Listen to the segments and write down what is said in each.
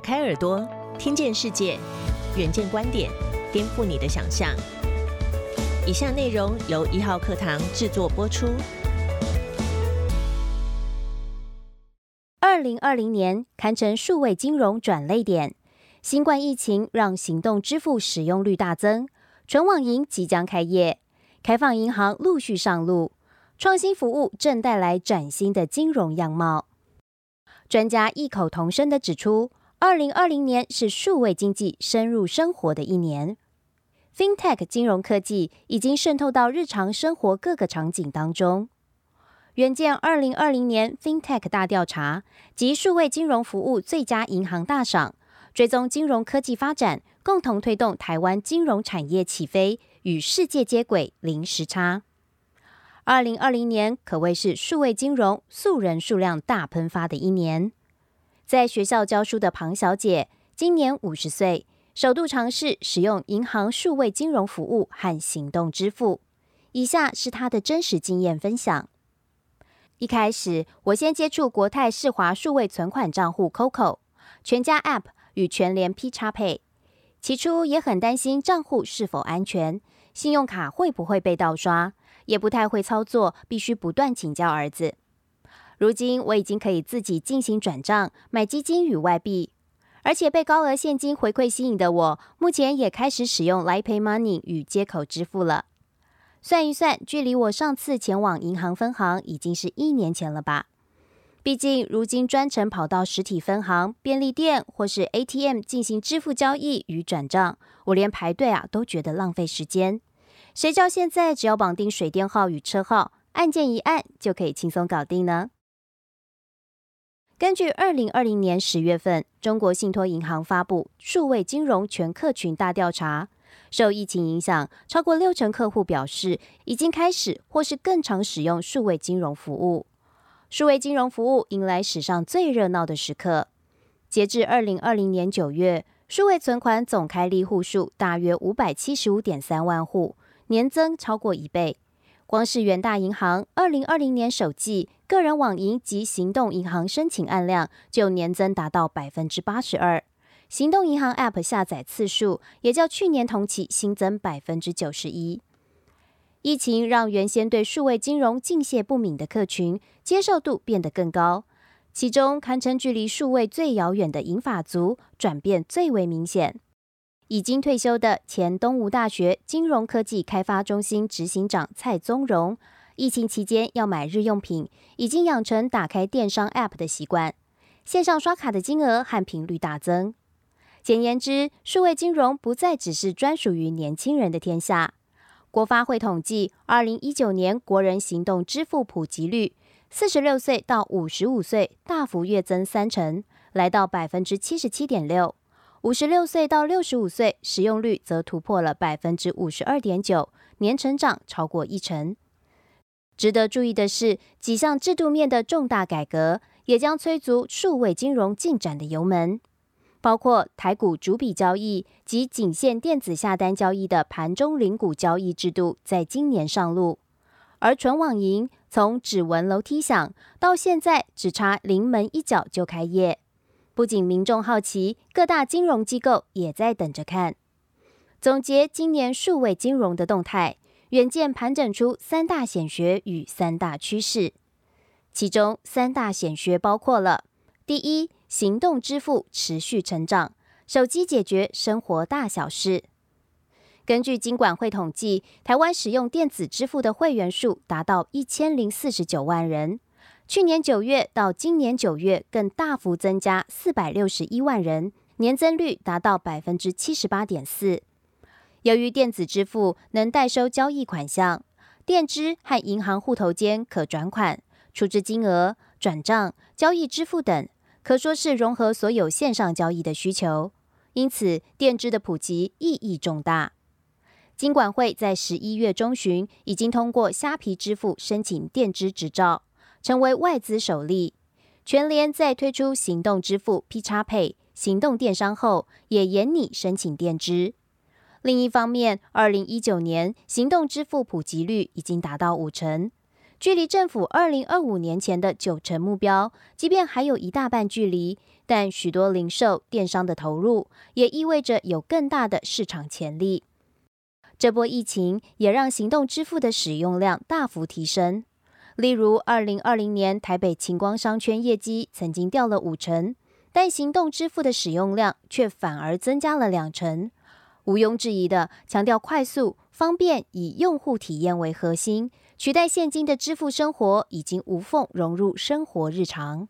开耳朵，听见世界，远见观点，颠覆你的想象。以下内容由一号课堂制作播出。二零二零年堪称数位金融转类点，新冠疫情让行动支付使用率大增，纯网银即将开业，开放银行陆续上路，创新服务正带来崭新的金融样貌。专家异口同声的指出，二零二零年是数位经济深入生活的一年，FinTech 金融科技已经渗透到日常生活各个场景当中。远见二零二零年 FinTech 大调查及数位金融服务最佳银行大赏，追踪金融科技发展，共同推动台湾金融产业起飞，与世界接轨零时差。二零二零年可谓是数位金融素人数量大喷发的一年。在学校教书的庞小姐，今年五十岁，首度尝试使用银行数位金融服务和行动支付。以下是她的真实经验分享。一开始，我先接触国泰世华数位存款账户 COCO、全家 App 与全联 P 叉 Pay。起初也很担心账户是否安全，信用卡会不会被盗刷。也不太会操作，必须不断请教儿子。如今我已经可以自己进行转账、买基金与外币，而且被高额现金回馈吸引的我，目前也开始使用来 Pay Money 与接口支付了。算一算，距离我上次前往银行分行已经是一年前了吧？毕竟如今专程跑到实体分行、便利店或是 ATM 进行支付交易与转账，我连排队啊都觉得浪费时间。谁叫现在只要绑定水电号与车号，按键一按就可以轻松搞定呢？根据二零二零年十月份中国信托银行发布数位金融全客群大调查，受疫情影响，超过六成客户表示已经开始或是更常使用数位金融服务。数位金融服务迎来史上最热闹的时刻。截至二零二零年九月，数位存款总开立户数大约五百七十五点三万户。年增超过一倍，光是元大银行二零二零年首季个人网银及行动银行申请案量就年增达到百分之八十二，行动银行 App 下载次数也较去年同期新增百分之九十一。疫情让原先对数位金融敬谢不敏的客群接受度变得更高，其中堪称距离数位最遥远的银发族转变最为明显。已经退休的前东吴大学金融科技开发中心执行长蔡宗荣，疫情期间要买日用品，已经养成打开电商 App 的习惯，线上刷卡的金额和频率大增。简言之，数位金融不再只是专属于年轻人的天下。国发会统计，二零一九年国人行动支付普及率，四十六岁到五十五岁大幅跃增三成，来到百分之七十七点六。五十六岁到六十五岁，使用率则突破了百分之五十二点九，年成长超过一成。值得注意的是，几项制度面的重大改革也将催足数位金融进展的油门，包括台股逐笔交易及仅限电子下单交易的盘中零股交易制度，在今年上路。而纯网银从指纹楼梯响到现在，只差临门一脚就开业。不仅民众好奇，各大金融机构也在等着看。总结今年数位金融的动态，远见盘整出三大显学与三大趋势。其中三大显学包括了：第一，行动支付持续成长，手机解决生活大小事。根据金管会统计，台湾使用电子支付的会员数达到一千零四十九万人。去年九月到今年九月，更大幅增加四百六十一万人，年增率达到百分之七十八点四。由于电子支付能代收交易款项，电支和银行户头间可转款、出支金额、转账、交易支付等，可说是融合所有线上交易的需求。因此，电支的普及意义重大。金管会在十一月中旬已经通过虾皮支付申请电支执照。成为外资首例，全联在推出行动支付 P 叉配行动电商后，也严拟申请垫支。另一方面，二零一九年行动支付普及率已经达到五成，距离政府二零二五年前的九成目标，即便还有一大半距离，但许多零售电商的投入，也意味着有更大的市场潜力。这波疫情也让行动支付的使用量大幅提升。例如，二零二零年台北晴光商圈业绩曾经掉了五成，但行动支付的使用量却反而增加了两成。毋庸置疑的，强调快速、方便，以用户体验为核心。取代现金的支付生活已经无缝融入生活日常。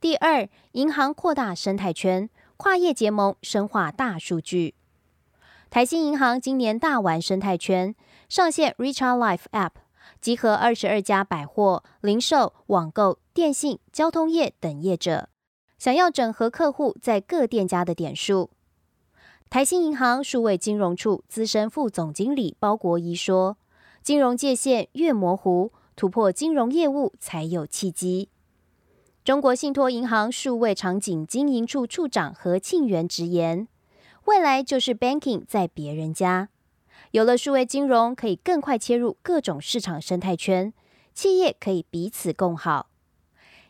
第二，银行扩大生态圈，跨业结盟，深化大数据。台新银行今年大玩生态圈，上线 Richard Life App，集合二十二家百货、零售、网购、电信、交通业等业者，想要整合客户在各店家的点数。台新银行数位金融处资深副总经理包国仪说。金融界限越模糊，突破金融业务才有契机。中国信托银行数位场景经营处处长何庆元直言：“未来就是 banking 在别人家，有了数位金融，可以更快切入各种市场生态圈，企业可以彼此共好。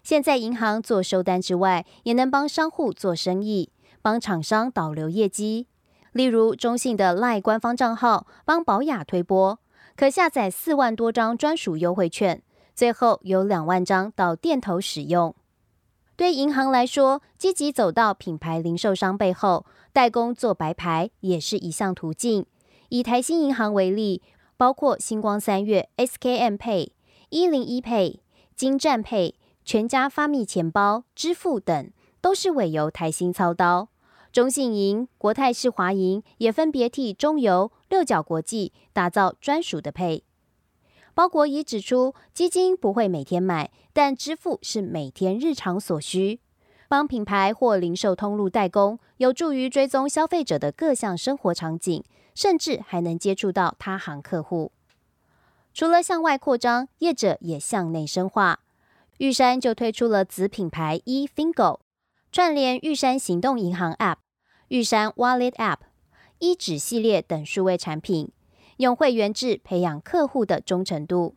现在银行做收单之外，也能帮商户做生意，帮厂商导流业绩。例如中信的赖官方账号帮宝雅推播。”可下载四万多张专属优惠券，最后有两万张到店头使用。对银行来说，积极走到品牌零售商背后，代工做白牌也是一项途径。以台新银行为例，包括星光三月、SKM Pay、一零一 Pay、金站 Pay、全家发密钱包支付等，都是委由台新操刀。中信银、国泰世华银也分别替中油、六角国际打造专属的配。包国仪指出，基金不会每天买，但支付是每天日常所需。帮品牌或零售通路代工，有助于追踪消费者的各项生活场景，甚至还能接触到他行客户。除了向外扩张，业者也向内深化。玉山就推出了子品牌 eFingo，串联玉山行动银行 App。玉山 Wallet App、一指系列等数位产品，用会员制培养客户的忠诚度；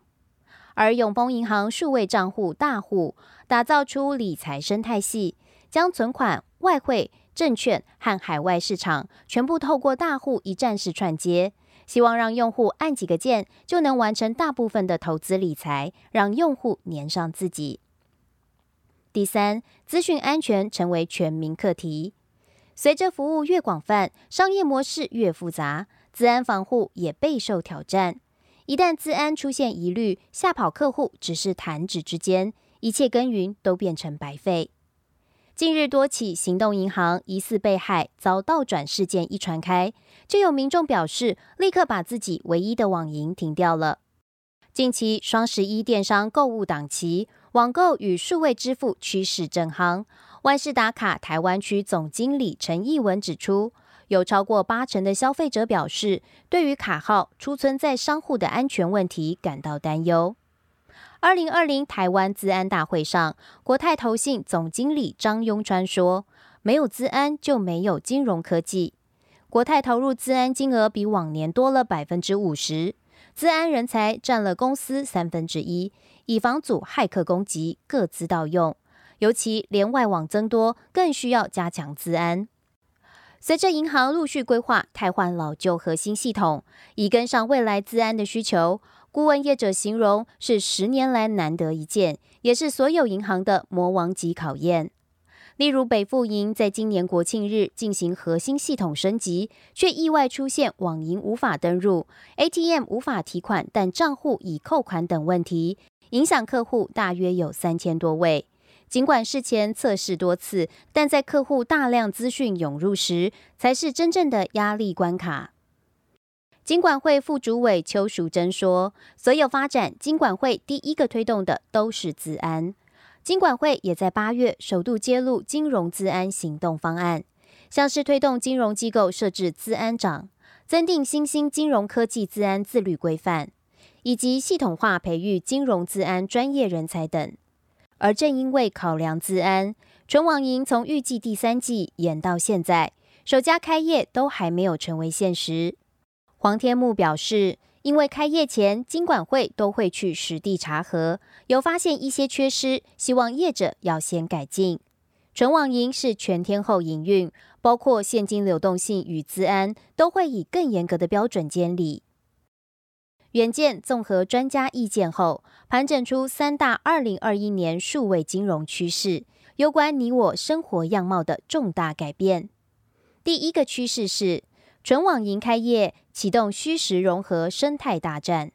而永丰银行数位账户大户，打造出理财生态系，将存款、外汇、证券和海外市场全部透过大户一站式串接，希望让用户按几个键就能完成大部分的投资理财，让用户粘上自己。第三，资讯安全成为全民课题。随着服务越广泛，商业模式越复杂，资安防护也备受挑战。一旦资安出现疑虑，吓跑客户只是弹指之间，一切耕耘都变成白费。近日多起行动银行疑似被害遭倒转事件一传开，就有民众表示，立刻把自己唯一的网银停掉了。近期双十一电商购物档期，网购与数位支付趋势正夯。万事打卡台湾区总经理陈义文指出，有超过八成的消费者表示，对于卡号储存在商户的安全问题感到担忧。二零二零台湾资安大会上，国泰投信总经理张庸川说：“没有资安就没有金融科技。国泰投入资安金额比往年多了百分之五十，资安人才占了公司三分之一，以防阻骇客攻击，各自盗用。”尤其连外网增多，更需要加强资安。随着银行陆续规划汰换老旧核心系统，以跟上未来资安的需求，顾问业者形容是十年来难得一见，也是所有银行的魔王级考验。例如北富银在今年国庆日进行核心系统升级，却意外出现网银无法登入、ATM 无法提款但账户已扣款等问题，影响客户大约有三千多位。尽管事前测试多次，但在客户大量资讯涌入时，才是真正的压力关卡。金管会副主委邱淑贞说：“所有发展，金管会第一个推动的都是资安。金管会也在八月首度揭露金融资安行动方案，像是推动金融机构设置资安长，增订新兴金融科技资安自律规范，以及系统化培育金融资安专业人才等。”而正因为考量资安，纯网银从预计第三季延到现在，首家开业都还没有成为现实。黄天木表示，因为开业前金管会都会去实地查核，有发现一些缺失，希望业者要先改进。纯网银是全天候营运，包括现金流动性与资安，都会以更严格的标准监理。远见综合专家意见后，盘整出三大二零二一年数位金融趋势，有关你我生活样貌的重大改变。第一个趋势是纯网银开业，启动虚实融合生态大战。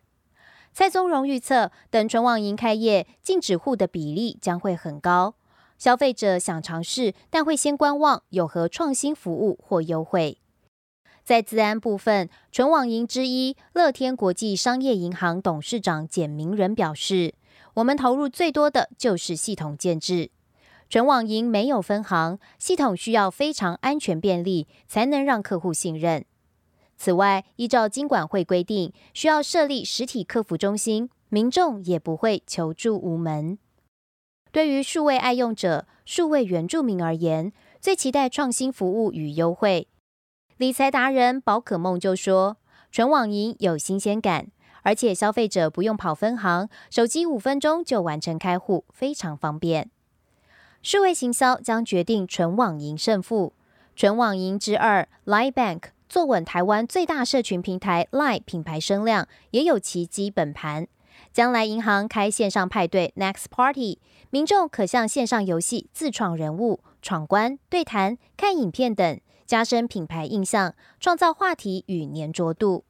蔡宗荣预测，等纯网银开业，禁止户的比例将会很高。消费者想尝试，但会先观望有何创新服务或优惠。在资安部分，纯网银之一乐天国际商业银行董事长简明仁表示：“我们投入最多的就是系统建制。纯网银没有分行，系统需要非常安全便利，才能让客户信任。此外，依照金管会规定，需要设立实体客服中心，民众也不会求助无门。”对于数位爱用者、数位原住民而言，最期待创新服务与优惠。理财达人宝可梦就说：“纯网银有新鲜感，而且消费者不用跑分行，手机五分钟就完成开户，非常方便。”数位行销将决定纯网银胜负。纯网银之二 Line Bank 坐稳台湾最大社群平台 Line 品牌声量，也有其基本盘。将来银行开线上派对 Next Party，民众可向线上游戏自创人物、闯关、对谈、看影片等，加深品牌印象，创造话题与粘着度。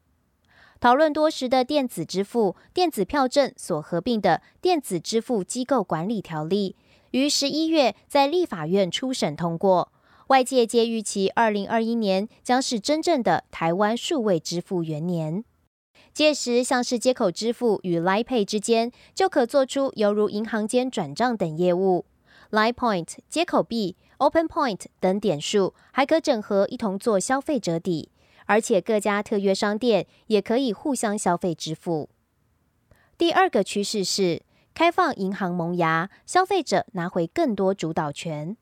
讨论多时的电子支付、电子票证所合并的电子支付机构管理条例，于十一月在立法院初审通过，外界皆预期二零二一年将是真正的台湾数位支付元年。届时，像是接口支付与 Line Pay 之间，就可做出犹如银行间转账等业务。Line Point 接口币、Open Point 等点数，还可整合一同做消费折抵，而且各家特约商店也可以互相消费支付。第二个趋势是开放银行萌芽，消费者拿回更多主导权。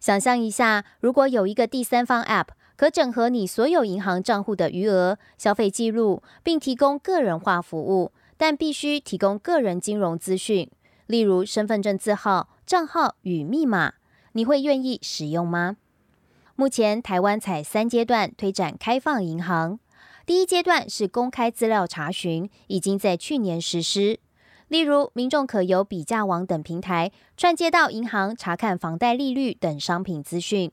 想象一下，如果有一个第三方 App。可整合你所有银行账户的余额、消费记录，并提供个人化服务，但必须提供个人金融资讯，例如身份证字号、账号与密码。你会愿意使用吗？目前台湾采三阶段推展开放银行，第一阶段是公开资料查询，已经在去年实施。例如，民众可由比价网等平台串接到银行查看房贷利率等商品资讯。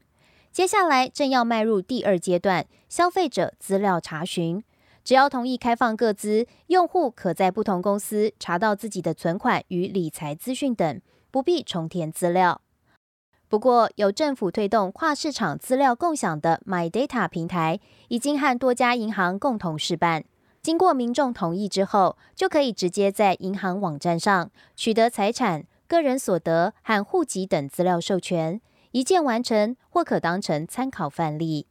接下来正要迈入第二阶段，消费者资料查询。只要同意开放各资，用户可在不同公司查到自己的存款与理财资讯等，不必重填资料。不过，由政府推动跨市场资料共享的 My Data 平台，已经和多家银行共同试办。经过民众同意之后，就可以直接在银行网站上取得财产、个人所得和户籍等资料授权。一键完成，或可当成参考范例。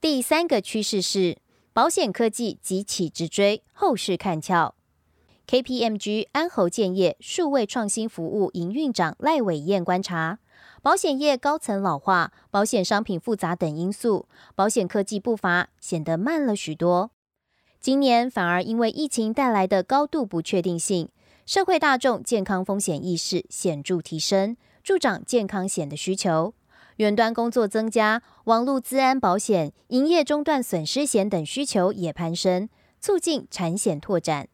第三个趋势是保险科技急起直追，后市看俏。KPMG 安侯建业数位创新服务营运长赖伟燕观察，保险业高层老化、保险商品复杂等因素，保险科技步伐显得慢了许多。今年反而因为疫情带来的高度不确定性，社会大众健康风险意识显著提升。助长健康险的需求，远端工作增加，网络资安保险、营业中断损失险等需求也攀升，促进产险拓展。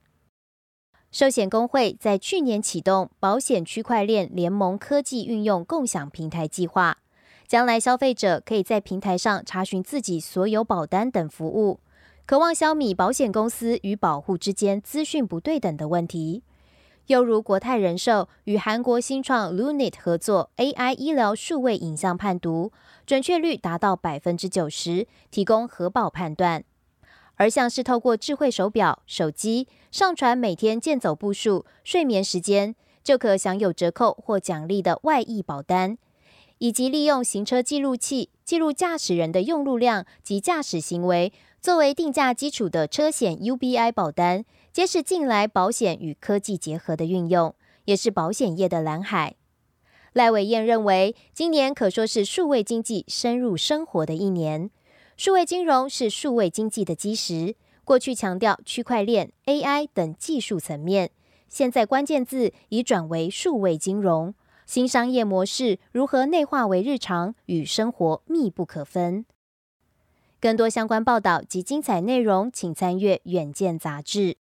寿险工会在去年启动保险区块链联盟科技运用共享平台计划，将来消费者可以在平台上查询自己所有保单等服务，渴望消弭保险公司与保护之间资讯不对等的问题。又如国泰人寿与韩国新创 Lunit 合作 AI 医疗数位影像判读，准确率达到百分之九十，提供核保判断。而像是透过智慧手表、手机上传每天健走步数、睡眠时间，就可享有折扣或奖励的外溢保单，以及利用行车记录器记录驾驶人的用路量及驾驶行为，作为定价基础的车险 ubi 保单皆是近来保险与科技结合的运用也是保险业的蓝海。赖伟燕认为今年可说是数位经济深入生活的一年。数位金融是数位经济的基石过去强调区块链 ai 等技术层面现在关键字已转为数位金融。新商业模式如何内化为日常与生活密不可分。更多相关报道及精彩内容请参阅远见杂志。